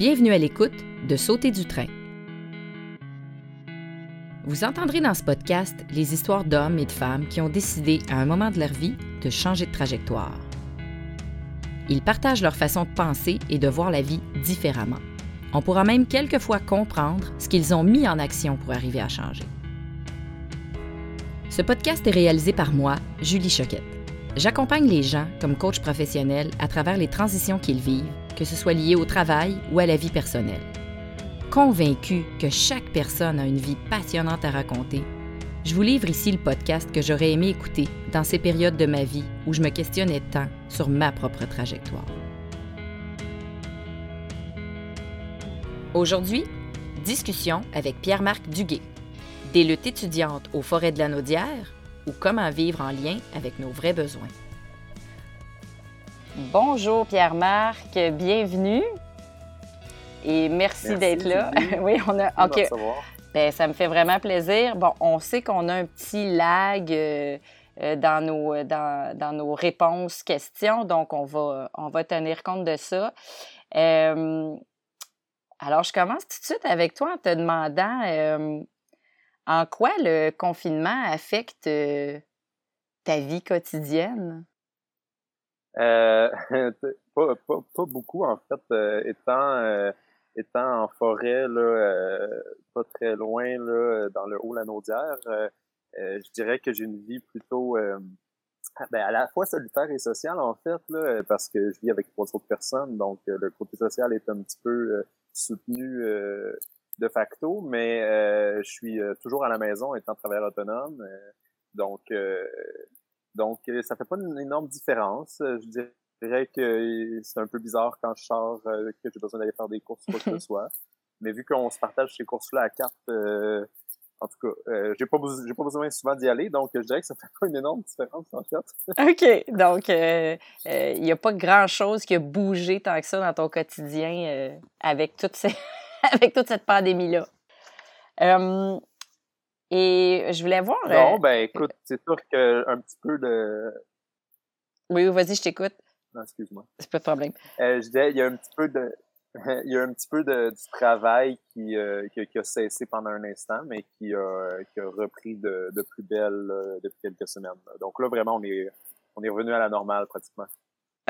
Bienvenue à l'écoute de Sauter du train. Vous entendrez dans ce podcast les histoires d'hommes et de femmes qui ont décidé à un moment de leur vie de changer de trajectoire. Ils partagent leur façon de penser et de voir la vie différemment. On pourra même quelquefois comprendre ce qu'ils ont mis en action pour arriver à changer. Ce podcast est réalisé par moi, Julie Choquette. J'accompagne les gens comme coach professionnel à travers les transitions qu'ils vivent, que ce soit lié au travail ou à la vie personnelle. Convaincu que chaque personne a une vie passionnante à raconter, je vous livre ici le podcast que j'aurais aimé écouter dans ces périodes de ma vie où je me questionnais tant sur ma propre trajectoire. Aujourd'hui, discussion avec Pierre-Marc Duguay, des luttes étudiantes aux forêts de la Naudière ou comment vivre en lien avec nos vrais besoins. Bonjour Pierre-Marc, bienvenue et merci, d'être là. oui, on a. OK. Ben, ça me fait vraiment plaisir. Bon, on sait qu'on a un petit lag euh, euh, dans, nos, dans, dans, nos réponses questions, donc on va, on va tenir compte de ça. Euh, alors, je commence tout de suite avec toi en te demandant en quoi le confinement affecte ta vie quotidienne? Euh, pas, pas, pas, beaucoup, en fait, étant étant en forêt, là, euh, pas très loin, là, dans le Haut-Lanaudière, euh, euh, je dirais que j'ai une vie plutôt ben, à la fois solitaire et sociale, en fait, là, parce que je vis avec trois autres personnes, donc le côté social est un petit peu soutenu de facto, mais je suis toujours à la maison étant travailleur autonome, donc donc ça fait pas une énorme différence, je dirais que c'est un peu bizarre quand je sors euh, que j'ai besoin d'aller faire des courses ou quoi que ce soit. Mais vu qu'on se partage ces courses-là à carte, euh, en tout cas, euh, j'ai pas, j'ai pas besoin souvent d'y aller, donc je dirais que ça fait pas une énorme différence en fait. OK. Donc, il n'y a pas grand-chose qui a bougé tant que ça dans ton quotidien avec, toute ces... avec toute cette pandémie-là. Et je voulais voir. Non, ben écoute, c'est sûr qu'un petit peu de. Oui, vas-y, je t'écoute. Non, excuse-moi. C'est pas de problème. Euh, je disais, il y a un petit peu de, il y a un petit peu de, du travail qui, euh, qui, a cessé pendant un instant, mais qui a, qui a repris de, de plus belle euh, depuis quelques semaines. Donc là, vraiment, on est, on est revenu à la normale pratiquement.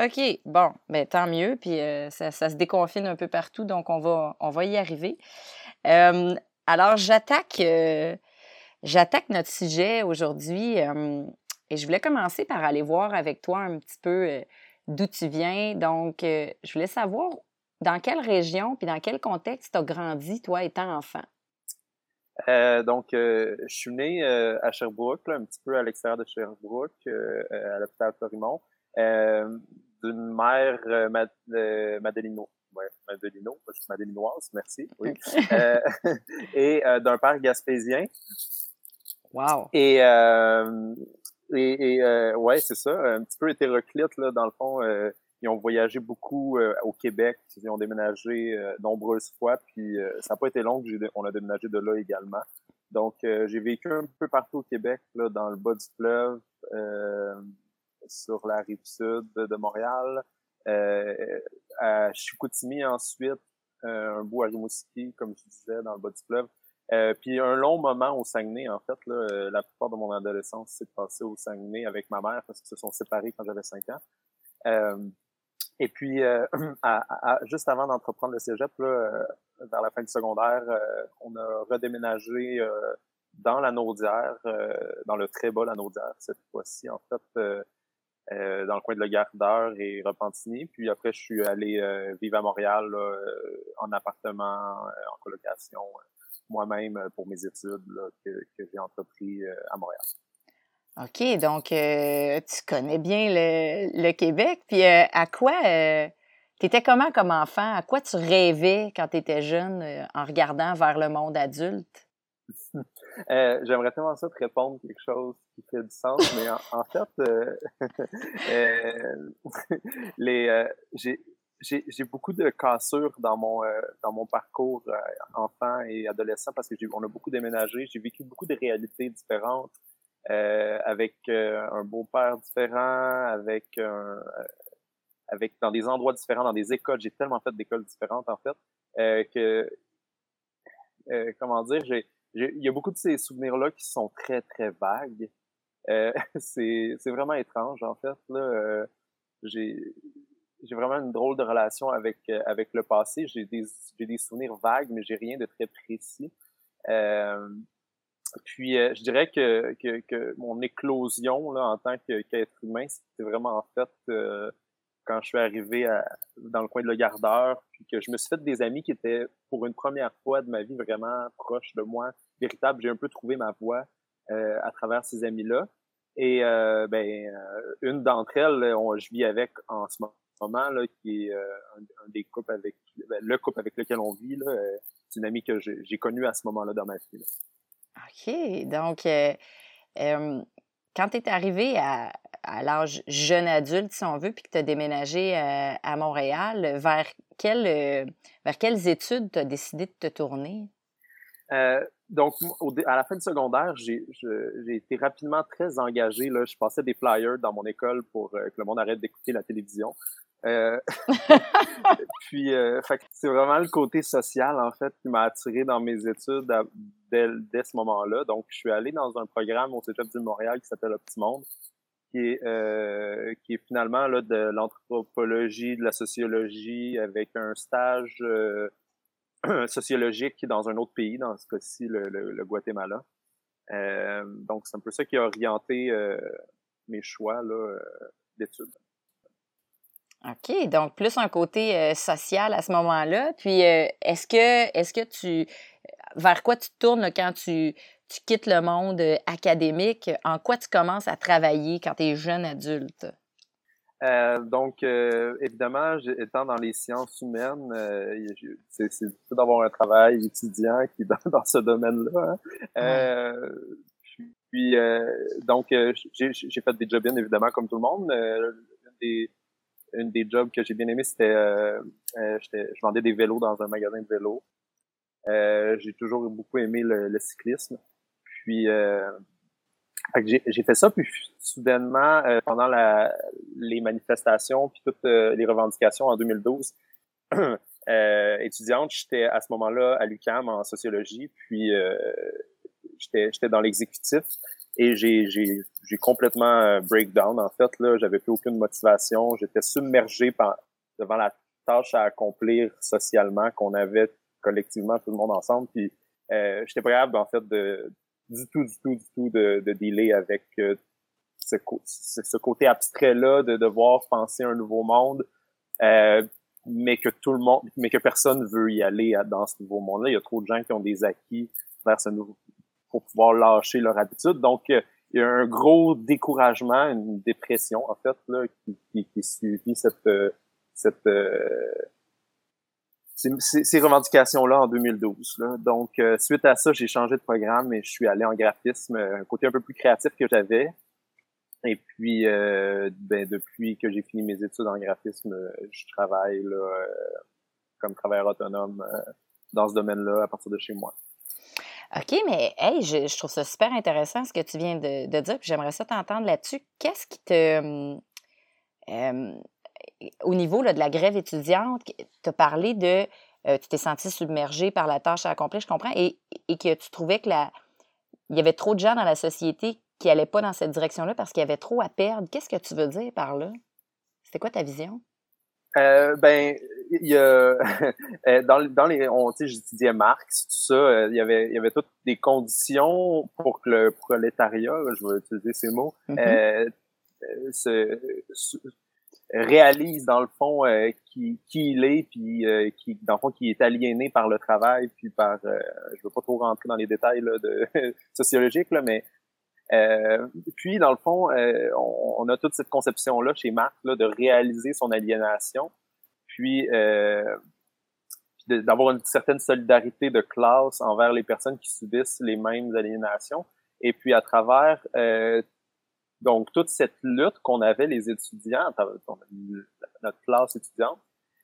OK, bon, mais ben, tant mieux. Puis ça, ça, se déconfine un peu partout, donc on va, on va y arriver. alors, j'attaque, j'attaque notre sujet aujourd'hui et je voulais commencer par aller voir avec toi un petit peu d'où tu viens. Donc, euh, je voulais savoir dans quelle région puis dans quel contexte tu as grandi, toi, étant enfant? Euh, donc, euh, je suis né à Sherbrooke, un petit peu à l'extérieur de Sherbrooke, à l'hôpital Florimont, d'une mère Madelino. Ouais, Madelino, je suis Madelinoise, merci. Oui. et d'un père gaspésien. Wow. Et et, et euh, ouais, c'est ça, un petit peu hétéroclite, là, dans le fond. Euh, ils ont voyagé beaucoup euh, au Québec, ils ont déménagé euh, nombreuses fois, puis ça n'a pas été long on a déménagé de là également. Donc, j'ai vécu un peu partout au Québec, là, dans le bas du fleuve, sur la rive sud de Montréal, à Chicoutimi ensuite, un bout à Rimouski, comme je disais, dans le bas du fleuve. Euh, puis un long moment au Saguenay, en fait, là, euh, la plupart de mon adolescence s'est passé au Saguenay avec ma mère parce qu'ils se sont séparés quand j'avais 5 ans. Euh, et puis, euh, à, juste avant d'entreprendre le cégep, là, vers la fin du secondaire, on a redéménagé dans la Naudière, dans le très bas la Naudière cette fois-ci, en fait, dans le coin de Le Gardeur et Repentigny. Puis après, je suis allé vivre à Montréal en appartement, en colocation moi-même euh, pour mes études que, j'ai entrepris euh, à Montréal. OK, donc euh, tu connais bien le, Québec. Puis à quoi tu étais comment comme enfant? À quoi tu rêvais quand tu étais jeune en regardant vers le monde adulte? J'aimerais tellement ça te répondre quelque chose qui fait du sens, mais en, fait, les, j'ai j'ai beaucoup de cassures dans mon euh, dans mon parcours euh, enfant et adolescent parce que j'ai on a beaucoup déménagé, j'ai vécu beaucoup de réalités différentes euh, avec un beau-père différent, avec un avec dans des endroits différents, dans des écoles, j'ai tellement fait d'écoles différentes en fait. que comment dire, j'ai il y a beaucoup de ces souvenirs-là qui sont très, très vagues. Euh, c'est vraiment étrange, en fait. Là, euh, j'ai vraiment une drôle de relation avec, euh, avec le passé. J'ai des, des souvenirs vagues, mais j'ai rien de très précis. Euh, puis, euh, je dirais que, que, que, mon éclosion là, en tant qu'être humain, c'était vraiment en fait quand je suis arrivé à, dans le coin de le gardeur, puis que je me suis fait des amis qui étaient pour une première fois de ma vie vraiment proches de moi, véritable. J'ai un peu trouvé ma voie euh, à travers ces amis-là. Et euh, ben, euh, une d'entre elles, on, je vis avec en ce moment, là, qui est euh, un, des couples avec ben, le couple avec lequel on vit. Là, euh, c'est une amie que j'ai connue à ce moment-là dans ma vie. Là. OK. Donc, quand tu es arrivé à, à l'âge jeune adulte, si on veut, puis que tu as déménagé euh, à Montréal, vers, quelle, euh, vers quelles études tu as décidé de te tourner? Euh, donc, à la fin du secondaire, j'ai été rapidement très engagé. Là. Je passais des flyers dans mon école pour que le monde arrête d'écouter la télévision. Euh, puis, euh, c'est vraiment le côté social, en fait, qui m'a attiré dans mes études dès, dès, ce moment-là. Donc, je suis allé dans un programme au Cégep du Montréal qui s'appelle Optimonde, qui est, euh, qui est finalement là, de l'anthropologie, de la sociologie, avec un stage euh, sociologique dans un autre pays, dans ce cas-ci, le, le, Guatemala. Euh, donc, c'est un peu ça qui a orienté mes choix d'études. OK, donc plus un côté euh, social à ce moment-là. Puis euh, est-ce que est-ce que tu vers quoi tu tournes quand tu, tu quittes le monde euh, académique? En quoi tu commences à travailler quand tu es jeune adulte? donc, évidemment, étant dans les sciences humaines, c'est difficile d'avoir un travail étudiant qui est dans, ce domaine-là. Hein. Puis, donc, j'ai fait des job évidemment, comme tout le monde. des, une des jobs que j'ai bien aimé, c'était euh, euh je vendais des vélos dans un magasin de vélos. Euh, j'ai toujours beaucoup aimé le, cyclisme. Puis euh, j'ai fait ça, puis soudainement, euh, pendant la, les manifestations, puis toutes les revendications en 2012, étudiante, j'étais à ce moment-là à l'UCAM en sociologie, puis j'étais dans l'exécutif. Et j'ai, j'ai, j'ai complètement euh, breakdown, en fait. Là, j'avais plus aucune motivation. J'étais submergé par, devant la tâche à accomplir socialement qu'on avait collectivement tout le monde ensemble. Puis euh, j'étais pas capable, en fait, de du tout, du tout, du tout de, de dealer avec euh, ce, ce, côté abstrait-là de devoir penser un nouveau monde, euh, mais que tout le monde, mais que personne veut y aller dans ce nouveau monde-là. Il y a trop de gens qui ont des acquis vers ce nouveau, pour pouvoir lâcher leur habitude. Donc, euh, il y a un gros découragement, une dépression, en fait, là, qui, qui, qui cette, euh, cette, euh, ces, revendications-là en 2012. Là. Donc, suite à ça, j'ai changé de programme et je suis allé en graphisme, un côté un peu plus créatif que j'avais. Et puis, ben, depuis que j'ai fini mes études en graphisme, je travaille là, comme travailleur autonome dans ce domaine-là à partir de chez moi. OK, mais hey, je, trouve ça super intéressant ce que tu viens de, dire, puis j'aimerais ça t'entendre là-dessus. Qu'est-ce qui te. Hum, hum, au niveau de la grève étudiante, tu as parlé de. Euh, tu t'es senti submergé par la tâche à accomplir, je comprends, et, que tu trouvais que la, il y avait trop de gens dans la société qui n'allaient pas dans cette direction-là parce qu'il y avait trop à perdre. Qu'est-ce que tu veux dire par là? C'était quoi ta vision? Euh, ben, il y a euh, dans, dans les, on, tu sais, j'étudiais Marx, tout ça. Euh, il y avait, il y avait toutes des conditions pour que le prolétariat, je vais utiliser ces mots, mm-hmm. euh, se, réalise dans le fond qui, qui il est, puis qui, dans le fond, qui est aliéné par le travail, puis par, je veux pas trop rentrer dans les détails là, de sociologiques là, mais euh, puis, dans le fond, euh, on, a toute cette conception-là chez Marc là, de réaliser son aliénation, puis euh, d'avoir une certaine solidarité de classe envers les personnes qui subissent les mêmes aliénations. Et puis, à travers donc toute cette lutte qu'on avait les étudiants, notre classe étudiante,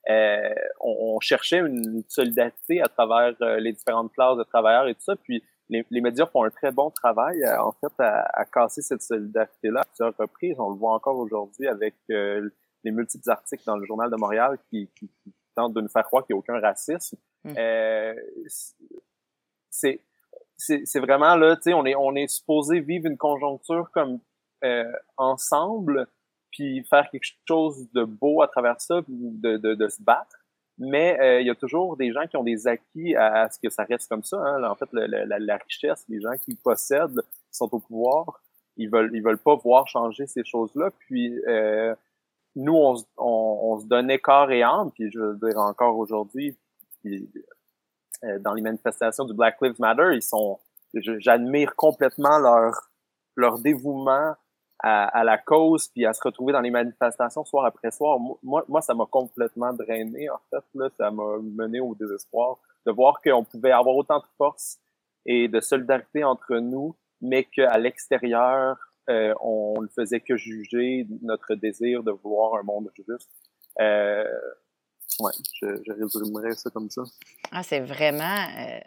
on, on, cherchait une solidarité à travers les différentes classes de travailleurs et tout ça. Puis les, les, médias font un très bon travail, euh, en fait, à, à casser cette solidarité-là à plusieurs reprises. On le voit encore aujourd'hui avec euh, les multiples articles dans le Journal de Montréal qui, qui, tentent de nous faire croire qu'il n'y a aucun racisme. Hmm. Euh, c'est c'est vraiment là, tu sais, on est on est supposé vivre une conjoncture comme euh, ensemble, puis faire quelque chose de beau à travers ça, de, de, de se battre. Mais euh, il y a toujours des gens qui ont des acquis à, ce que ça reste comme ça. Hein. en fait, la, la, richesse, les gens qui possèdent, qui sont au pouvoir, ils veulent ils veulent pas voir changer ces choses-là. Puis euh, nous, on, on, se donnait corps et âme, puis je veux dire encore aujourd'hui, euh, dans les manifestations du Black Lives Matter, ils sont, j'admire complètement leur leur dévouement à, à, la cause, puis à se retrouver dans les manifestations soir après soir. Moi, moi ça m'a complètement drainé, en fait. Là, ça m'a mené au désespoir de voir qu'on pouvait avoir autant de force et de solidarité entre nous, mais qu'à l'extérieur, euh, on ne faisait que juger notre désir de vouloir un monde juste. Euh, ouais, je, résumerais ça comme ça. Ah, c'est vraiment. Euh,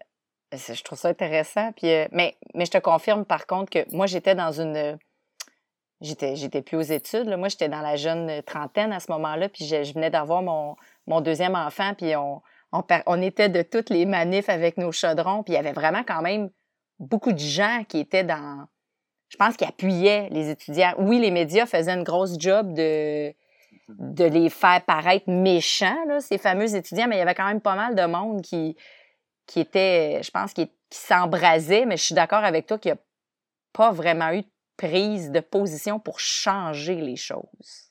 je trouve ça intéressant. Puis, euh, mais, mais je te confirme par contre que moi, j'étais dans une. J'étais, j'étais plus aux études. Là. Moi, j'étais dans la jeune trentaine à ce moment-là. Puis je, je venais d'avoir mon, mon deuxième enfant. Puis on, on, on était de toutes les manifs avec nos chaudrons. Puis il y avait vraiment quand même beaucoup de gens qui étaient dans je pense qu'il appuyait les étudiants. Oui, les médias faisaient une grosse job de, de les faire paraître méchants, là, ces fameux étudiants, mais il y avait quand même pas mal de monde qui, qui était, je pense, qui, qui s'embrasait, mais je suis d'accord avec toi qu'il n'y a pas vraiment eu de prise de position pour changer les choses.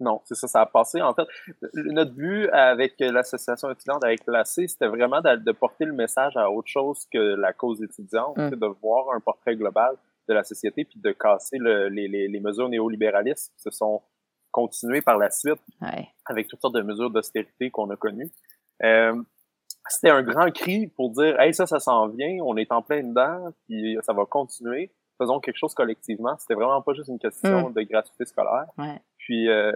Non, c'est ça, ça a passé. En fait, notre but avec l'association étudiante, avec l'AC, c'était vraiment de, porter le message à autre chose que la cause étudiante, mmh. de voir un portrait global de la société, puis de casser le, les, les, les, mesures néolibéralistes qui se sont continuées par la suite avec toutes sortes de mesures d'austérité qu'on a connues. Euh, c'était un grand cri pour dire Hey, ça, ça s'en vient, on est en plein dedans, puis ça va continuer. Faisons quelque chose collectivement. C'était vraiment pas juste une question hmm. de gratuité scolaire. Ouais. Puis, euh,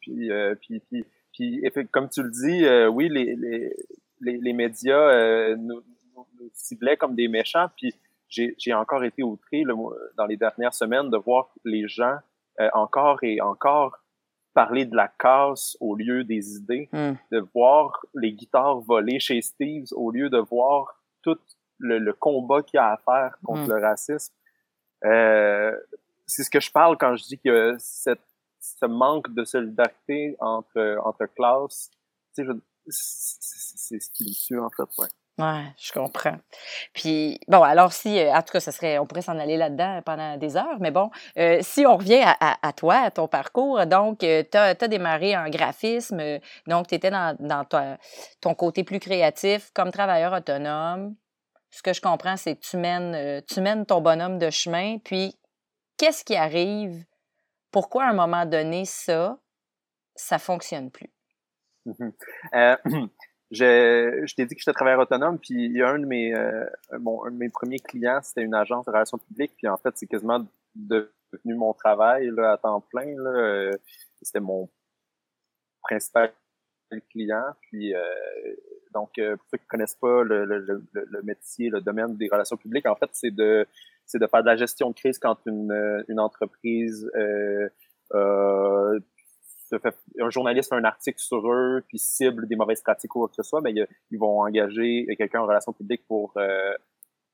puis, euh, puis, puis, puis, comme tu le dis, euh, oui, les, les, les, les médias euh, nous, nous, nous, ciblaient comme des méchants. Puis j'ai encore été outré dans les dernières semaines de voir les gens euh, encore et encore parler de la casse au lieu des idées, hmm. de voir les guitares voler chez Steve au lieu de voir tout le, combat qu'il y a à faire contre hmm. le racisme. Euh, c'est ce que je parle quand je dis que cette, ce manque de solidarité entre, entre classes, c'est ce qui me tue en fait. Ouais. Ouais, je comprends. Puis, bon, alors si, euh, en tout cas, ça serait, on pourrait s'en aller là-dedans pendant des heures, mais bon, euh, si on revient à, toi, à ton parcours, donc, euh, tu as, démarré en graphisme, donc tu étais dans, dans ton côté plus créatif comme travailleur autonome. Ce que je comprends, c'est que tu mènes, tu mènes ton bonhomme de chemin, puis qu'est-ce qui arrive? Pourquoi à un moment donné, ça, ça fonctionne plus? je, je t'ai dit que j'étais travailleur autonome, puis il y a un de mes, euh, un de mes premiers clients, c'était une agence de relations publiques, puis en fait, c'est quasiment devenu mon travail là, à temps plein. Là. Euh, c'était mon principal client. Puis euh, donc, pour ceux qui connaissent pas le, le, le, le, métier, le domaine des relations publiques, en fait, c'est de c'est de faire de la gestion de crise quand une, une entreprise euh, euh, un journaliste fait un article sur eux, puis cible des mauvaises pratiques ou quoi que ce soit, mais ben, ils vont engager quelqu'un en relation publique pour, euh,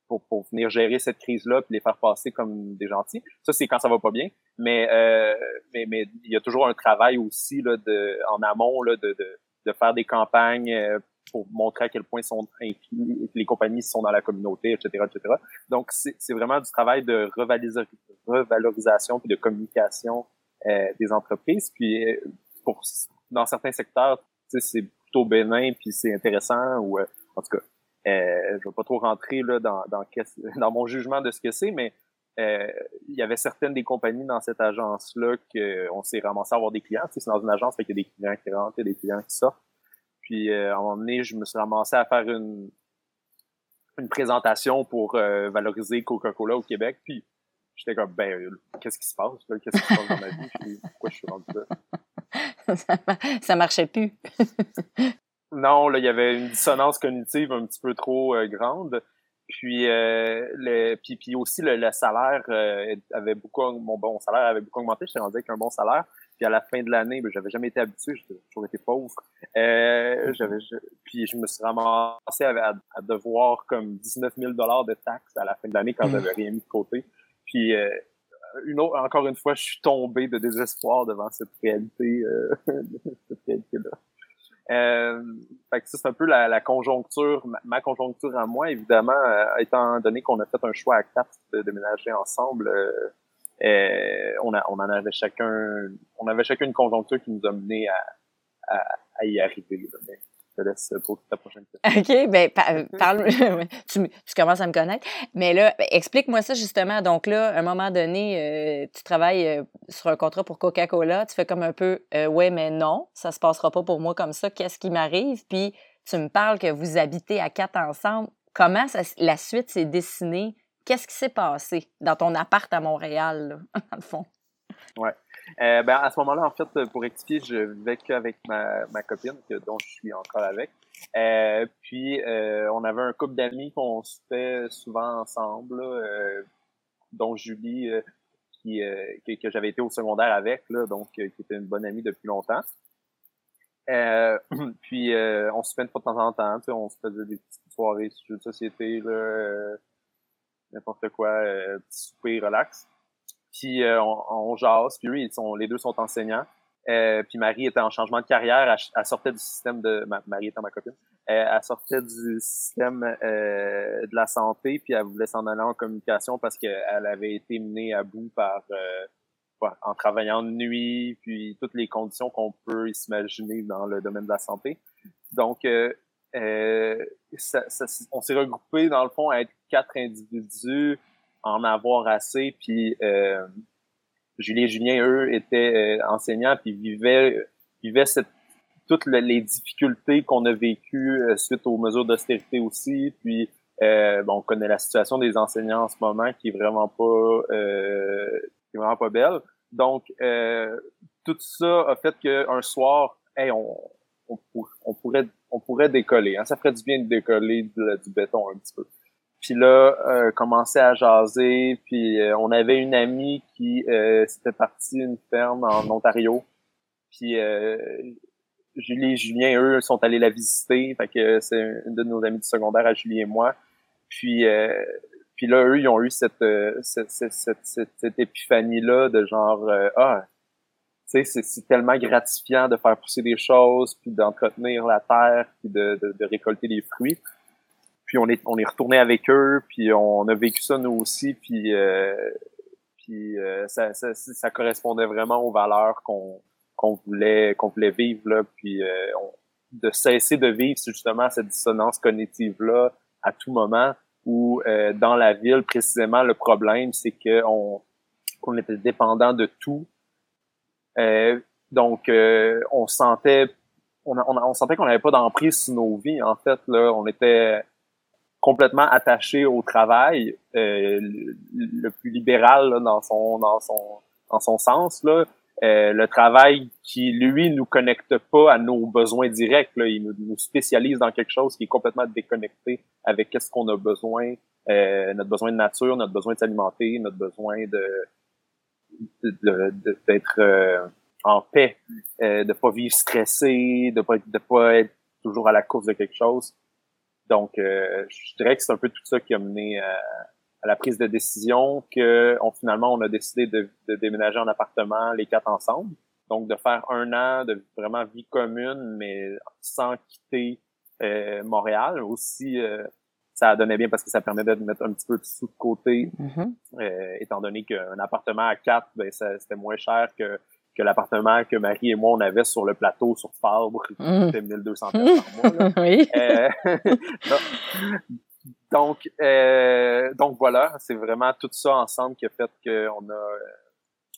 pour, pour venir gérer cette crise-là, puis les faire passer comme des gentils. Ça, c'est quand ça va pas bien. Mais, euh, mais, il y a toujours un travail aussi là, en amont là, de, de, de faire des campagnes euh, pour montrer à quel point sont les compagnies sont dans la communauté, etc., etc. Donc, c'est vraiment du travail de revalorisation puis de communication des entreprises. Puis euh, pour dans certains secteurs, c'est plutôt bénin puis c'est intéressant ou euh, en tout cas, euh, je vais pas trop rentrer là dans dans, dans mon jugement de ce que c'est, mais il y avait certaines des compagnies dans cette agence-là qu'on s'est ramassé à avoir des clients. c'est dans une agence, fait qu'il y a des clients qui rentrent, et des clients qui sortent. Puis à un moment donné, je me suis ramassé à faire une une présentation pour valoriser Coca-Cola au Québec. Puis J'étais comme, ben, qu'est-ce qui se passe? Qu'est-ce qui se passe dans ma vie? Pourquoi je suis rendu là? ça, marchait plus. non, là, il y avait une dissonance cognitive un petit peu trop euh, grande. Puis, euh, le, puis, puis aussi, le, salaire euh, avait beaucoup, mon bon salaire avait beaucoup augmenté. J'étais rendu avec un bon salaire. Puis à la fin de l'année, ben, j'avais jamais été habitué, j'ai toujours été pauvre. Euh, j'avais, puis je me suis ramassé à, devoir comme 19 000 dollars de taxes à la fin de l'année quand mm. j'avais rien mis de côté. Puis euh, une autre, encore une fois, je suis tombé de désespoir devant cette réalité, euh, cette réalité-là. Euh, fait que ça, c'est un peu la, la conjoncture, ma, conjoncture à moi, évidemment, euh, étant donné qu'on a fait un choix à quatre de déménager ensemble, euh, euh on, a, on en avait chacun, on avait chacun une conjoncture qui nous a mené à, à, à y arriver te laisse pour ta prochaine question. OK, bien, parle, tu, tu, commences à me connaître. Mais là, ben, explique-moi ça justement. Donc là, à un moment donné, euh, tu travailles euh, sur un contrat pour Coca-Cola, tu fais comme un peu euh, ouais, mais non, ça se passera pas pour moi comme ça, qu'est-ce qui m'arrive? Puis tu me parles que vous habitez à quatre ensemble. Comment la suite s'est dessinée? Qu'est-ce qui s'est passé dans ton appart à Montréal, là, dans le fond? Ouais. Euh, ben, à ce moment-là, en fait, pour rectifier, je vivais qu'avec ma, ma copine, que, dont je suis encore avec. Euh, puis, euh, on avait un couple d'amis qu'on se fait souvent ensemble, euh, dont Julie, euh, qui, que, que j'avais été au secondaire avec, là, donc qui était une bonne amie depuis longtemps. puis, on se fait de temps en temps, on se faisait des petites soirées jeux de société, là, n'importe quoi, petit souper relax. Puis euh, on, on, jase, puis ils sont, les deux sont enseignants. Euh, puis Marie était en changement de carrière, elle, sortait du système de... Marie étant ma copine. Euh, elle sortait du système euh, de la santé, puis elle voulait s'en aller en communication parce qu'elle avait été menée à bout par... en travaillant de nuit, puis toutes les conditions qu'on peut s'imaginer dans le domaine de la santé. Donc, ça, ça, on s'est regroupé dans le fond à être quatre individus en avoir assez. Puis euh, Julie et Julien, eux, étaient euh, enseignants puis vivaient, vivaient toutes les difficultés qu'on a vécues euh, suite aux mesures d'austérité aussi. Puis euh, bon, on connaît la situation des enseignants en ce moment qui est vraiment pas euh, qui est vraiment pas belle. Donc tout ça a fait qu'un soir, hey, on, on, on, pourrait on pourrait décoller. Hein? Ça ferait du bien de décoller du béton un petit peu. Puis là, euh, commençait à jaser. Puis euh, on avait une amie qui euh, c'était partie une ferme en Ontario. Puis euh, Julie et Julien, eux, sont allés la visiter. Fait que c'est une de nos amis du secondaire à Julie et moi. Puis puis là, eux, ils ont eu cette cette, cette, cette, cette épiphanie-là de genre Ah, tu sais, c'est tellement gratifiant de faire pousser des choses, puis d'entretenir la terre, puis de, de, de récolter des fruits. Puis on est on est retourné avec eux, puis on a vécu ça nous aussi, puis euh, puis euh, ça, ça, ça, correspondait vraiment aux valeurs qu'on qu'on voulait qu'on voulait vivre là, puis euh, de cesser de vivre justement cette dissonance cognitive là à tout moment où dans la ville précisément le problème c'est que on qu'on était dépendant de tout. donc on sentait on, on, on sentait qu'on n'avait pas d'emprise sur nos vies en fait là, on était complètement attaché au travail, euh, le, plus libéral là, dans son dans son dans son sens là. Euh, le travail qui lui nous connecte pas à nos besoins directs là, il nous, spécialise dans quelque chose qui est complètement déconnecté avec qu'est-ce qu'on a besoin, euh, notre besoin de nature, notre besoin de s'alimenter, notre besoin de d'être euh, en paix, euh, de pas vivre stressé, de pas de pas être toujours à la course de quelque chose. Donc, euh, je dirais que c'est un peu tout ça qui a mené à, la prise de décision que on, finalement on a décidé de, de, déménager en appartement les quatre ensemble. Donc, de faire un an de vraiment vie commune, mais sans quitter euh, Montréal. Aussi, euh, ça donnait bien parce que ça permettait de mettre un petit peu de sous de côté, mm-hmm. étant donné qu'un appartement à quatre, ben, c'était moins cher que que l'appartement que Marie et moi on avait sur le plateau sur Fabre qui mmh. coûtait 1200 par mois. oui. Euh, donc euh, donc voilà, c'est vraiment tout ça ensemble qui a fait qu'on a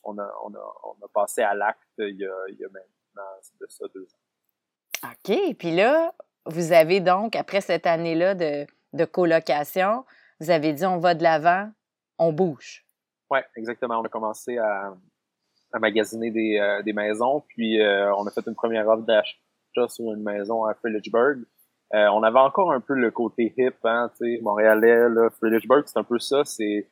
on a, on a, on a passé à l'acte il y a, il y a maintenant de ça deux ans. OK. Puis là, vous avez donc, après cette année-là de, de colocation, vous avez dit on va de l'avant, on bouge. Oui, exactement. On a commencé à, à magasiner des, euh, des maisons. Puis euh, on a fait une première offre d'achat sur une maison à Phillipsburg. Euh, on avait encore un peu le côté hip, hein, tu sais, montréalais, là. C'est un peu ça. C'est,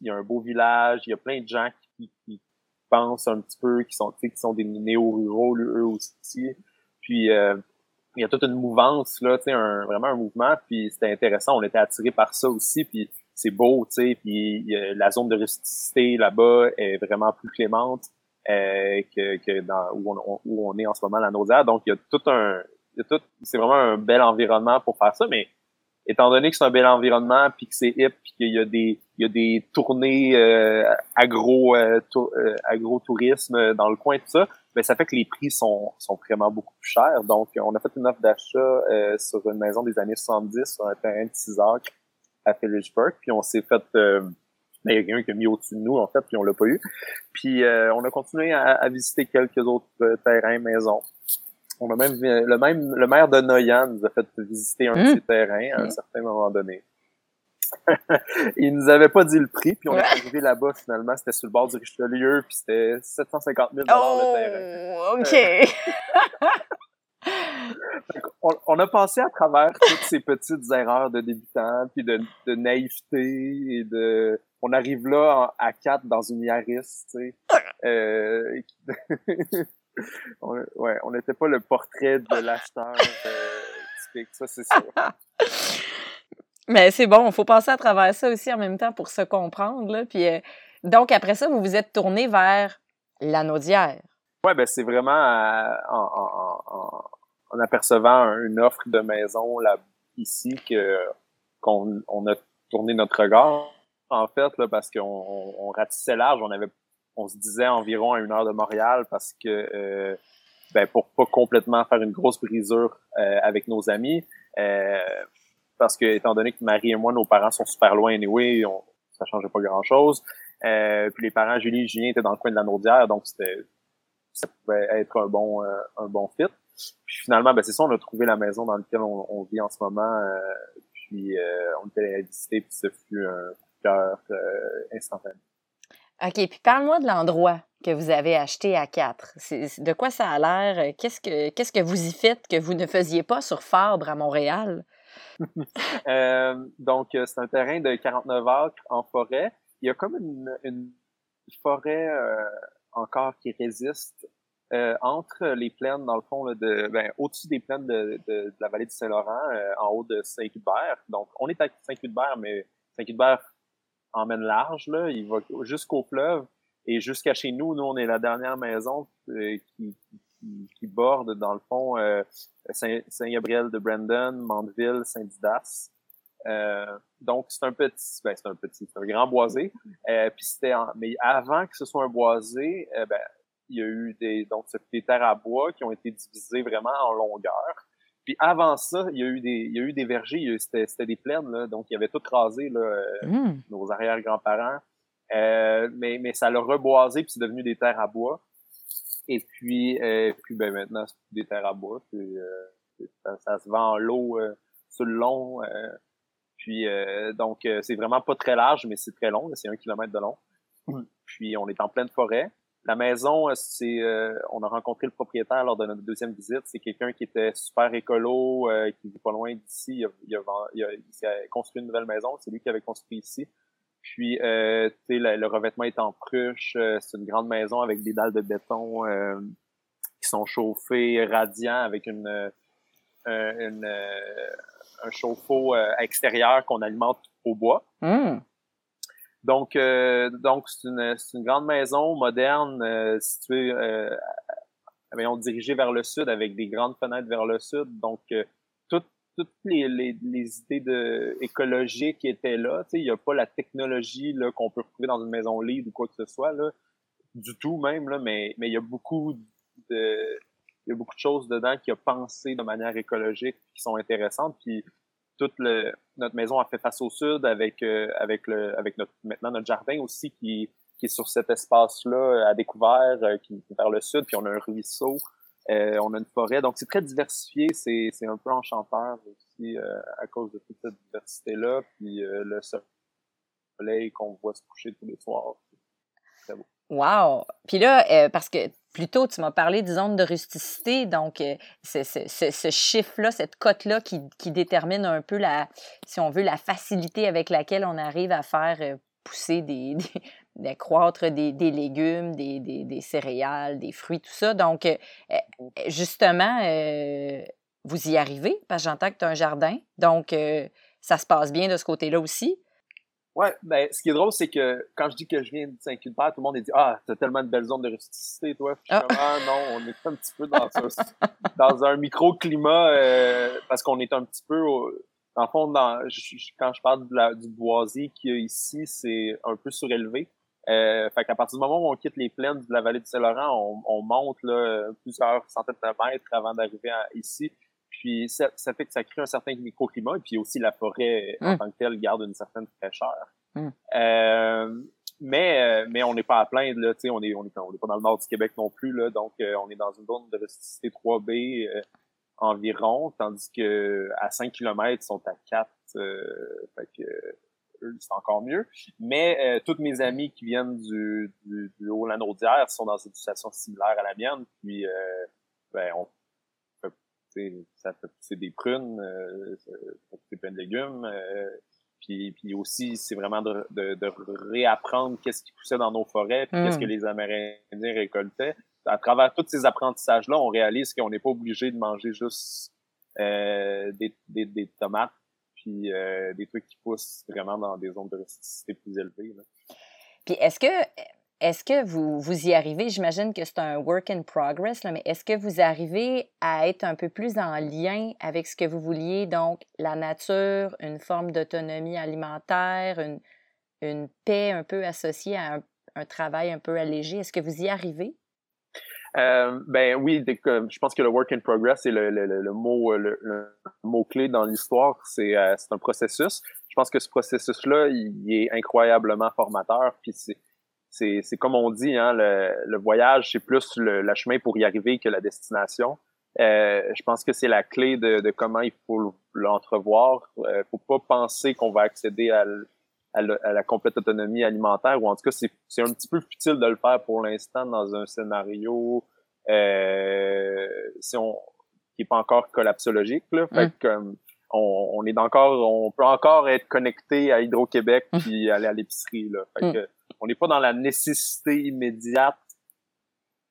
il y a un beau village, il y a plein de gens qui, qui pensent un petit peu, qui sont, qui sont des néo-ruraux eux aussi. Puis euh, il y a toute une mouvance là, tu sais, vraiment un mouvement. Puis c'était intéressant, on était attirés par ça aussi. Puis c'est beau, tu sais. Puis la zone de rusticité là-bas est vraiment plus clémente euh, que, que dans où on, où on est en ce moment à la Naudière. Donc il y a tout un, tout, c'est vraiment un bel environnement pour faire ça. Mais étant donné que c'est un bel environnement, puis que c'est hip, puis qu'il y a des il y a des tournées euh, agro euh, euh, agro tourisme dans le coin tout ça, ben ça fait que les prix sont sont vraiment beaucoup plus chers. Donc on a fait une offre d'achat euh, sur une maison des années 70 sur un terrain de 6 acres à Phillipsburg, puis on s'est fait ben, il y a quelqu'un qui a mis au-dessus de nous, en fait, puis on l'a pas eu. Puis on a continué à, à, visiter quelques autres terrains, maisons. On a même le même le maire de Noyan nous a fait visiter un mmh. petit terrain à un mmh. certain moment donné. il nous avait pas dit le prix, puis on est arrivé là-bas finalement, c'était sur le bord du Richelieu, puis c'était 750 000 oh, le terrain. OK. on, on, a passé à travers toutes ces petites erreurs de débutants, puis de, de naïveté et de on arrive là à quatre dans une Yaris, tu sais. Euh, on, ouais, on n'était pas le portrait de l'acheteur euh, typique, ça c'est sûr. Mais c'est bon, il faut passer à travers ça aussi en même temps pour se comprendre. Là. Puis, euh, donc, après ça, vous vous êtes tourné vers la Naudière. Oui, ben c'est vraiment euh, en, en, apercevant une offre de maison là, ici que qu'on on a tourné notre regard, en fait, là, parce qu'on on, ratissait large. On avait on se disait environ à une heure de Montréal parce que euh, ben, pour pas complètement faire une grosse brisure avec nos amis. Euh, parce que étant donné que Marie et moi, nos parents sont super loin anyway, on, ça changeait pas grand-chose. Euh, puis les parents, Julie et Julien, étaient dans le coin de la Naudière, donc c'était ça pouvait être un bon euh, un bon fit. Puis finalement, ben c'est ça, on a trouvé la maison dans laquelle on, vit en ce moment. Euh, puis on était allé visiter, puis ce fut un cœur instantané. OK, puis parle-moi de l'endroit que vous avez acheté à quatre. de quoi ça a l'air? Qu'est-ce que qu'est-ce que vous y faites que vous ne faisiez pas sur Fabre à Montréal? euh, donc, euh, c'est un terrain de 49 acres en forêt. Il y a comme une, une forêt euh, encore qui résiste euh, entre les plaines, dans le fond, là, de, ben, au-dessus des plaines de, de, de la vallée du Saint-Laurent, euh, en haut de Saint-Hubert. Donc, on est à Saint-Hubert, mais Saint-Hubert emmène large, là. Il va jusqu'au fleuve et jusqu'à chez nous. Nous, on est la dernière maison qui, qui, qui, borde, dans le fond, euh, Saint-Gabriel de Brandon, Mandeville, Saint-Didas. Euh, donc c'est un petit, ben, c'est un petit, c'est un grand boisé. Euh, puis c'était, mais avant que ce soit un boisé, euh, ben, il y a eu des, donc des terres à bois qui ont été divisées vraiment en longueur. Puis avant ça, il y a eu des, il y a eu des vergers, c'était, c'était des plaines là, donc il y avait tout rasé là, euh, mmh. nos arrière-grands-parents. Euh, mais, mais ça l'a reboisé puis c'est devenu des terres à bois. Et puis, euh, puis ben maintenant, c'est des terres à bois. Puis, euh, ça, se vend en lot euh, sur le long. Euh, puis, donc, c'est vraiment pas très large, mais c'est très long. C'est un kilomètre de long. Puis, on est en pleine forêt. La maison, c'est, on a rencontré le propriétaire lors de notre deuxième visite. C'est quelqu'un qui était super écolo, qui vit pas loin d'ici. Il, il, il, il, a construit une nouvelle maison. C'est lui qui avait construit ici. Puis, euh, tu sais, le, revêtement est en pruche. Euh, c'est une grande maison avec des dalles de béton euh, qui sont chauffées, radiants, avec une, euh, une un chauffe-eau extérieur qu'on alimente au bois. Mmh. Donc, donc c'est une, une, grande maison moderne située, euh, on dirigée vers le sud avec des grandes fenêtres vers le sud. Donc, toutes les, les, les, idées de écologiques étaient là. Il n'y a pas la technologie qu'on peut retrouver dans une maison libre ou quoi que ce soit, là, du tout même, là, mais mais il y a beaucoup de il y a beaucoup de choses dedans qui a pensé de manière écologique qui sont intéressantes. Puis toute le, notre maison a fait face au sud avec euh, avec le avec notre maintenant notre jardin aussi qui qui est sur cet espace-là à découvert, euh, qui, vers le sud, puis on a un ruisseau. Euh, on a une forêt, donc c'est très diversifié, c'est, c'est un peu enchanteur aussi euh, à cause de toute cette diversité-là, puis euh, le soleil qu'on voit se coucher tous les soirs. C'est très beau. Wow! Puis là, parce que plus tôt, tu m'as parlé de zone de rusticité, donc c'est, ce chiffre-là, cette cote-là qui, détermine un peu, la, si on veut, la facilité avec laquelle on arrive à faire pousser des, croître des, légumes, des, céréales, des fruits, tout ça. Donc, euh, justement, vous y arrivez, parce que j'entends que tu as un jardin. Donc, ça se passe bien de ce côté-là aussi. Ouais, ben, ce qui est drôle, c'est que quand je dis que je viens de Saint-Culbert, tout le monde dit Ah, t'as tellement de belles zones de rusticité, toi. Je suis ah. ah. non, on est un petit peu dans un, dans un microclimat euh, parce qu'on est un petit peu. dans le fond, dans, quand je parle de la, du boisier qu'il y a ici, c'est un peu surélevé. Euh, fait qu'à partir du moment où on quitte les plaines de la vallée du Saint-Laurent, on, on, monte là, plusieurs centaines de mètres avant d'arriver ici. Puis ça, ça, fait que ça crée un certain microclimat, et puis aussi la forêt en hum. tant que telle garde une certaine fraîcheur. Hum. Euh, mais, euh, mais on n'est pas à plaindre, là, on est, on, est, on est pas dans le nord du Québec non plus, là, donc euh, on est dans une zone de rusticité 3B euh, environ, tandis que à 5 km, ils sont à 4, fait que c'est encore mieux. Mais toutes mes amis qui viennent du, du, du Haut-Lanaudière sont dans une situation similaire à la mienne, puis ben, on ça fait pousser des prunes, euh, ça fait pousser plein de légumes. Euh, puis, puis aussi, c'est vraiment de, de, de réapprendre qu'est-ce qui poussait dans nos forêts, puis qu'est-ce que mm. les Amérindiens récoltaient. À travers tous ces apprentissages-là, on réalise qu'on n'est pas obligé de manger juste euh, des, des, des, tomates, puis euh, des trucs qui poussent vraiment dans des zones de rusticité plus élevées. Là. Puis est-ce que est-ce que vous, vous y arrivez, j'imagine que c'est un work in progress, mais est-ce que vous arrivez à être un peu plus en lien avec ce que vous vouliez, donc la nature, une forme d'autonomie alimentaire, une, une, paix un peu associée à un, travail un peu allégé? Est-ce que vous y arrivez? Euh, ben oui, je pense que le work in progress c'est le, le, mot le, mot clé dans l'histoire. C'est euh, un processus. Je pense que ce processus-là, il, est incroyablement formateur. Puis c'est comme on dit, hein, le, voyage, c'est plus le, chemin pour y arriver que la destination. Euh, je pense que c'est la clé de, comment il faut l'entrevoir. Il euh, faut pas penser qu'on va accéder à, la complète autonomie alimentaire, ou en tout cas, c'est un petit peu futile de le faire pour l'instant dans un scénario euh, si on, qui n'est pas encore collapsologique. Là. Fait mm. on, est encore, on peut encore être connecté à Hydro-Québec mm. puis aller à l'épicerie. Là. Fait mm. que, on n'est pas dans la nécessité immédiate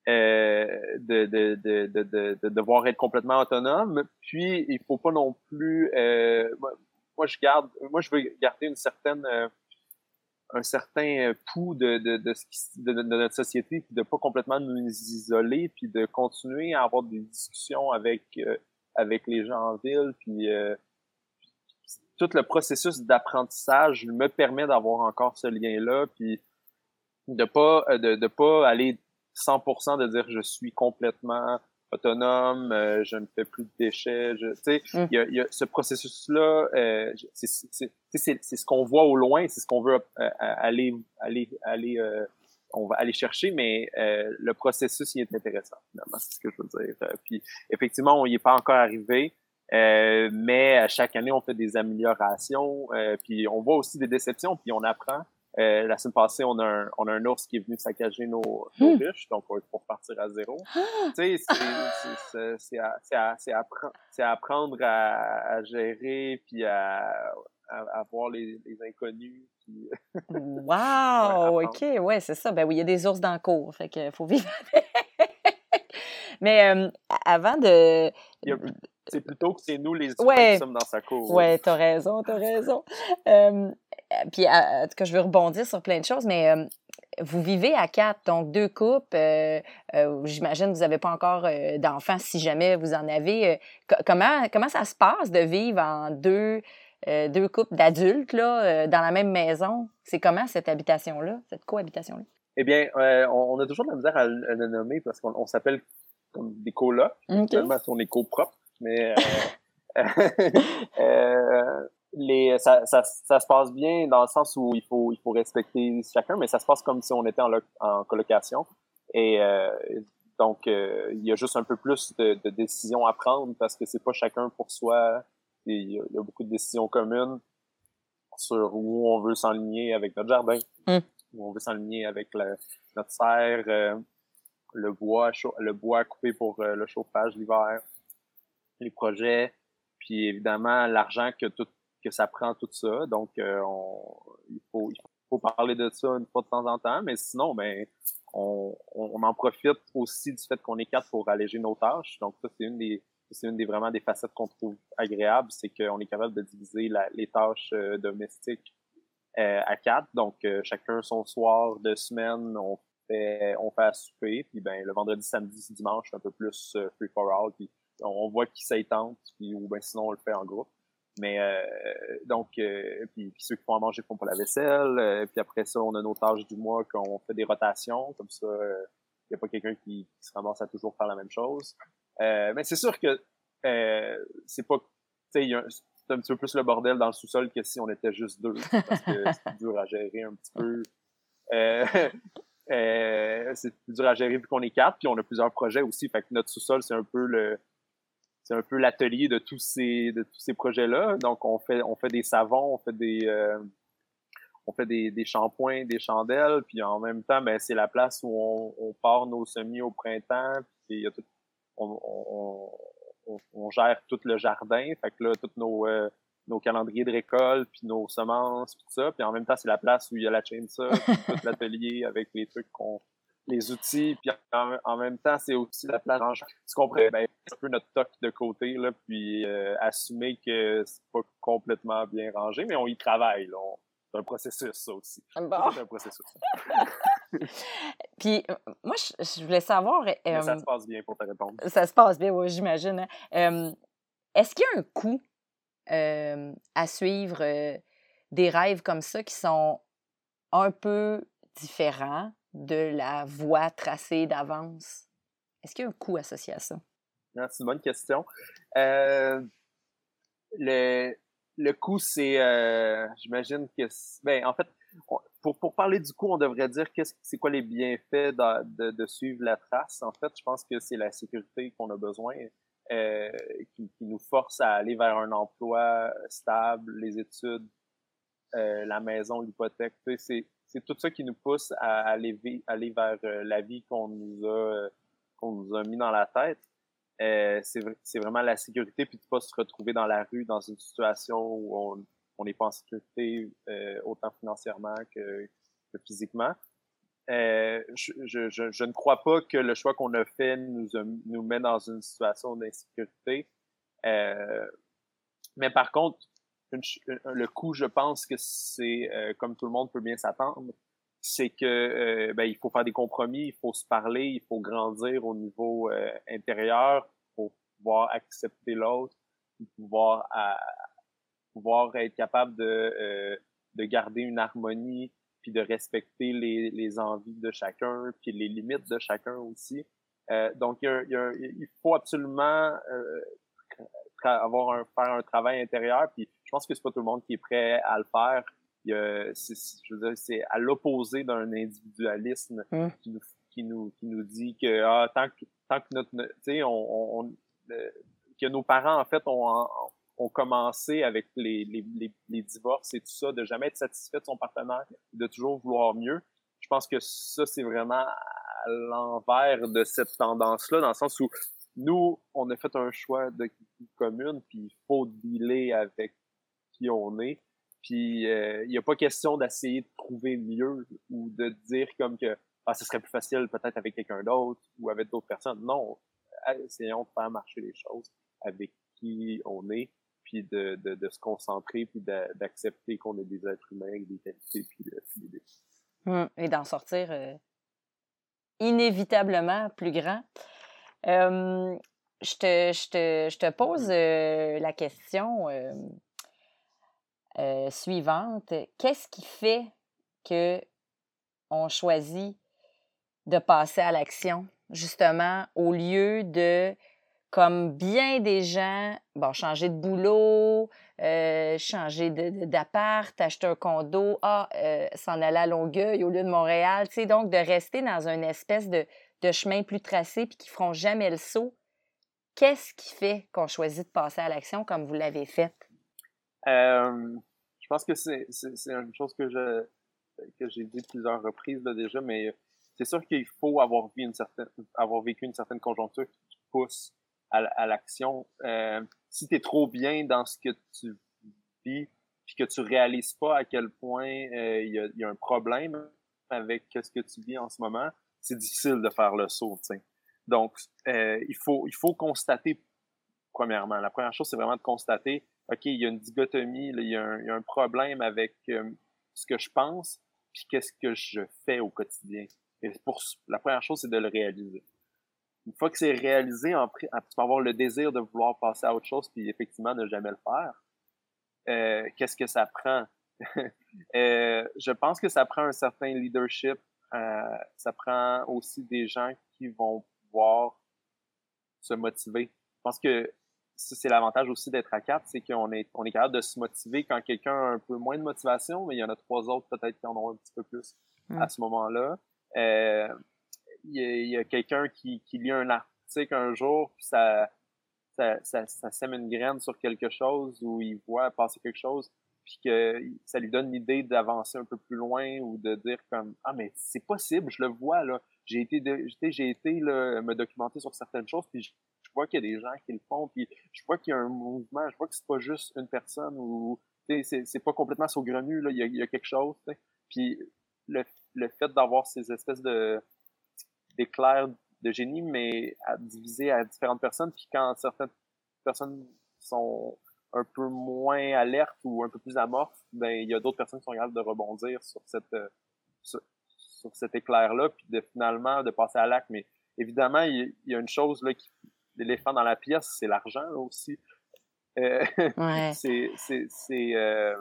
euh, de, de, de, de, de, devoir être complètement autonome. Puis, il faut pas non plus... Euh, moi, je garde... Moi, je veux garder une certaine... Euh, un certain pouls de, de, de, de, notre société, puis de pas complètement nous isoler, puis de continuer à avoir des discussions avec avec les gens en ville, puis tout le processus d'apprentissage me permet d'avoir encore ce lien-là, puis de pas euh, de, de pas aller 100% de dire je suis complètement autonome, euh, je ne fais plus de déchets. Tu sais, mm. il y, a, y, a, ce processus-là, euh, c'est ce qu'on voit au loin, c'est ce qu'on veut euh, aller aller aller on va aller chercher, mais le processus il est intéressant finalement, c'est ce que je veux dire. puis effectivement, on n'y est pas encore arrivé. mais à chaque année, on fait des améliorations, puis on voit aussi des déceptions, puis on apprend. Euh, la semaine passée, on a, un, on a un ours qui est venu saccager nos, nos hmm. ruches, donc on va partir à zéro. tu sais, c'est apprendre à, à, gérer, puis à, à, voir les, les inconnus. Puis... wow! OK, ouais, c'est ça. Ben oui, il y a des ours dans le cours, fait qu'il faut vivre avec. Mais euh, avant de... C'est plutôt que c'est nous les humains qui sommes dans sa cour. Oui, t'as raison, t'as raison. Euh, puis, en tout cas, je veux rebondir sur plein de choses, mais euh, vous vivez à quatre, donc deux couples. Euh, j'imagine que vous n'avez pas encore d'enfants si jamais vous en avez. comment, comment ça se passe de vivre en deux, deux couples d'adultes là, dans la même maison? C'est comment cette habitation-là, cette cohabitation-là? Eh bien, on, a toujours de la misère à, le nommer parce qu'on s'appelle comme des colocs. Okay. on est copropres mais euh, euh, les, ça, ça, ça, se passe bien dans le sens où il faut, il faut respecter chacun, mais ça se passe comme si on était en, en colocation. Et euh, donc, il y a juste un peu plus de, de, décisions à prendre parce que c'est pas chacun pour soi. il, y a, beaucoup de décisions communes sur où on veut s'enligner avec notre jardin, mm. où on veut s'enligner avec le, notre serre, euh, le bois, le bois coupé pour le chauffage l'hiver les projets, puis évidemment l'argent que tout que ça prend tout ça. Donc euh, il faut il faut parler de ça une fois de temps en temps, mais sinon, ben, on, on, en profite aussi du fait qu'on est quatre pour alléger nos tâches. Donc ça, c'est une des c'est une des vraiment des facettes qu'on trouve agréables, c'est qu'on est capable de diviser les tâches euh, domestiques euh, à quatre. Donc euh, chacun son soir de semaine, on fait on fait à souper, puis ben le vendredi, samedi, dimanche, un peu plus free for all, puis on voit qui s'étente, puis ou ben sinon on le fait en groupe. Mais euh, donc, euh, puis, ceux qui font à manger font pas la vaisselle. Euh, puis après ça, on a nos tâches du mois qu'on fait des rotations. Comme ça, il n'y a pas quelqu'un qui, se ramasse à toujours faire la même chose. mais c'est sûr que c'est pas... Tu sais, c'est un petit peu plus le bordel dans le sous-sol que si on était juste deux. Parce que c'est dur à gérer un petit peu. c'est plus dur à gérer vu qu'on est quatre, puis on a plusieurs projets aussi. Fait que notre sous-sol, c'est un peu le c'est un peu l'atelier de tous ces de tous ces projets-là. Donc on fait on fait des savons, on fait des euh, on fait des, des shampoings, des chandelles, puis en même temps, ben c'est la place où on, on part nos semis au printemps, puis y a tout, on, on, on, gère tout le jardin, fait que là, tous nos euh, nos calendriers de récolte, puis nos semences, puis tout ça, puis en même temps, c'est la place où il y a la chainsaw, tout l'atelier avec les trucs qu'on les outils, puis en, même temps, c'est aussi la place Tu comprends? Ben, un peu notre toc de côté, là, puis euh, assumer que c'est pas complètement bien rangé, mais on y travaille, là. C'est un processus, ça aussi. C'est un processus. puis, euh, moi, je, voulais savoir... ça euh, se passe bien pour te répondre. Ça se passe bien, oui, j'imagine. Hein. Est-ce qu'il y a un coût à suivre des rêves comme ça qui sont un peu différents de la voie tracée d'avance? Est-ce qu'il y a un coût associé à ça? C'est une bonne question. Euh, le, le coût, c'est, euh, j'imagine que, ben, en fait, pour, pour parler du coût, on devrait dire qu'est-ce, c'est quoi les bienfaits de, de, suivre la trace. En fait, je pense que c'est la sécurité qu'on a besoin, euh, qui, nous force à aller vers un emploi stable, les études, la maison, l'hypothèque. C'est tout ça qui nous pousse à aller, vers euh, la vie qu'on nous a euh, qu'on nous a mis dans la tête. Euh, c'est vraiment la sécurité puis de pas se retrouver dans la rue dans une situation où on n'est pas en sécurité autant financièrement que, physiquement. je, ne crois pas que le choix qu'on a fait nous, nous met dans une situation d'insécurité. mais par contre, le coût, je pense que c'est, euh, comme tout le monde peut bien s'attendre, c'est que euh, ben, il faut faire des compromis, il faut se parler, il faut grandir au niveau euh, intérieur pour pouvoir accepter l'autre, pouvoir pouvoir être capable de de garder une harmonie, puis de respecter les, les envies de chacun, puis les limites de chacun aussi. donc il, il, faut absolument avoir un, faire un travail intérieur, puis pense que c'est pas tout le monde qui est prêt à le faire. je veux dire, c'est à l'opposé d'un individualisme mmh. qui, nous, qui, nous, qui nous dit que ah, tant que tant que notre, tu sais, on, on que nos parents en fait ont, ont commencé avec les, les, les, les, divorces et tout ça, de jamais être satisfait de son partenaire, de toujours vouloir mieux. Je pense que ça c'est vraiment à l'envers de cette tendance-là, dans le sens où nous, on a fait un choix de commune, puis il faut dealer avec qui on est. Puis il euh, n'y a pas question d'essayer de trouver mieux ou de dire comme que ah, ce serait plus facile peut-être avec quelqu'un d'autre ou avec d'autres personnes. Non, essayons de faire marcher les choses avec qui on est, puis de, de, de se concentrer, puis d'accepter qu'on est des êtres humains avec des qualités, puis, défis. Hum, et d'en sortir euh, inévitablement plus grand. Euh, je, te, je, te, je te pose la question euh, suivante. Qu'est-ce qui fait que on choisit de passer à l'action, justement, au lieu de, comme bien des gens, bon, changer de boulot, euh, changer d'appart, acheter un condo, ah, euh, s'en aller à Longueuil au lieu de Montréal, tu sais, donc de rester dans une espèce de, chemin plus tracé puis qui feront jamais le saut. Qu'est-ce qui fait qu'on choisit de passer à l'action comme vous l'avez fait? Euh, je pense que c'est, une chose que je que j'ai dit plusieurs reprises déjà, mais c'est sûr qu'il faut avoir vécu une certaine avoir vécu une certaine conjoncture qui pousse à, l'action. Euh, si tu es trop bien dans ce que tu vis, puis que tu réalises pas à quel point il y, a un problème avec ce que tu vis en ce moment, c'est difficile de faire le saut. Donc, il, faut, il faut constater, premièrement, la première chose, c'est vraiment de constater, OK, il y a une dichotomie, il, y a un, problème avec ce que je pense, puis qu'est-ce que je fais au quotidien. Et pour, la première chose, c'est de le réaliser. Une fois que c'est réalisé, tu avoir le désir de vouloir passer à autre chose, puis effectivement ne jamais le faire. Euh, qu'est-ce que ça prend? euh, je pense que ça prend un certain leadership. Euh, ça prend aussi des gens qui vont pouvoir se motiver. Je pense que c'est l'avantage aussi d'être à quatre, c'est qu'on est, on est capable de se motiver quand quelqu'un a un peu moins de motivation, mais il y en a trois autres peut-être qui en ont un petit peu plus mm. à ce moment-là. Euh, il y a, quelqu'un qui, qui, lit un article un jour, puis ça, ça, ça, ça, sème une graine sur quelque chose, ou il voit passer quelque chose, puis que ça lui donne l'idée d'avancer un peu plus loin ou de dire comme ah mais c'est possible, je le vois là. J'ai été j'ai été là, me documenter sur certaines choses, puis je, vois qu'il y a des gens qui le font, puis je vois qu'il y a un mouvement, je vois que c'est pas juste une personne ou c'est, pas complètement saugrenu là, il y a, quelque chose. Puis le, le fait d'avoir ces espèces de d'éclairs de génie, mais à diviser à différentes personnes. Puis quand certaines personnes sont un peu moins alertes ou un peu plus amorphes, ben il y a d'autres personnes qui sont capables de rebondir sur cette sur, cet éclair-là, puis de finalement de passer à l'acte. Mais évidemment, il y, a une chose là qui l'éléphant dans la pièce, c'est l'argent aussi. Euh, ouais. c'est c'est euh,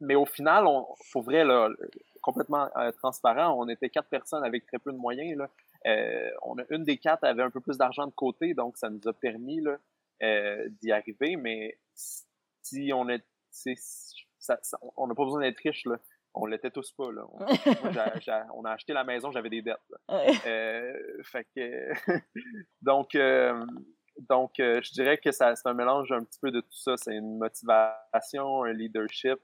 mais au final, on, pour vrai, là, complètement euh, transparent, on était quatre personnes avec très peu de moyens. Là. Euh, on a, une des quatre avait un peu plus d'argent de côté, donc ça nous a permis là, euh, d'y arriver. Mais si on est, ça, on n'a pas besoin d'être riche là. On l'était tous pas là. On, on, a acheté la maison, j'avais des dettes. Euh, fait que donc donc je dirais que c'est un mélange un petit peu de tout ça. C'est une motivation, un leadership,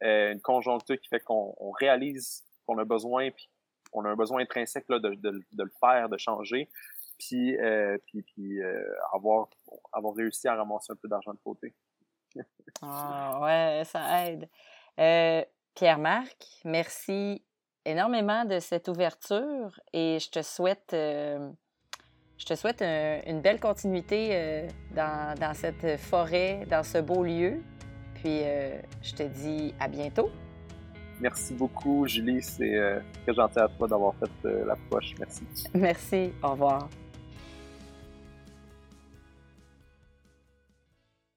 une conjoncture qui fait qu'on réalise qu'on a besoin puis on a un besoin intrinsèque là, de, de, de, le faire, de changer, puis, euh, puis, puis euh, avoir, avoir réussi à ramasser un peu d'argent de côté. ah, ouais, ça aide. Euh, Pierre-Marc, merci énormément de cette ouverture et je te souhaite, je te souhaite une belle continuité dans, dans, cette forêt, dans ce beau lieu. Puis je te dis à bientôt. Merci beaucoup, Julie. C'est euh, très gentil à toi d'avoir fait euh, l'approche. Merci. Merci. Au revoir.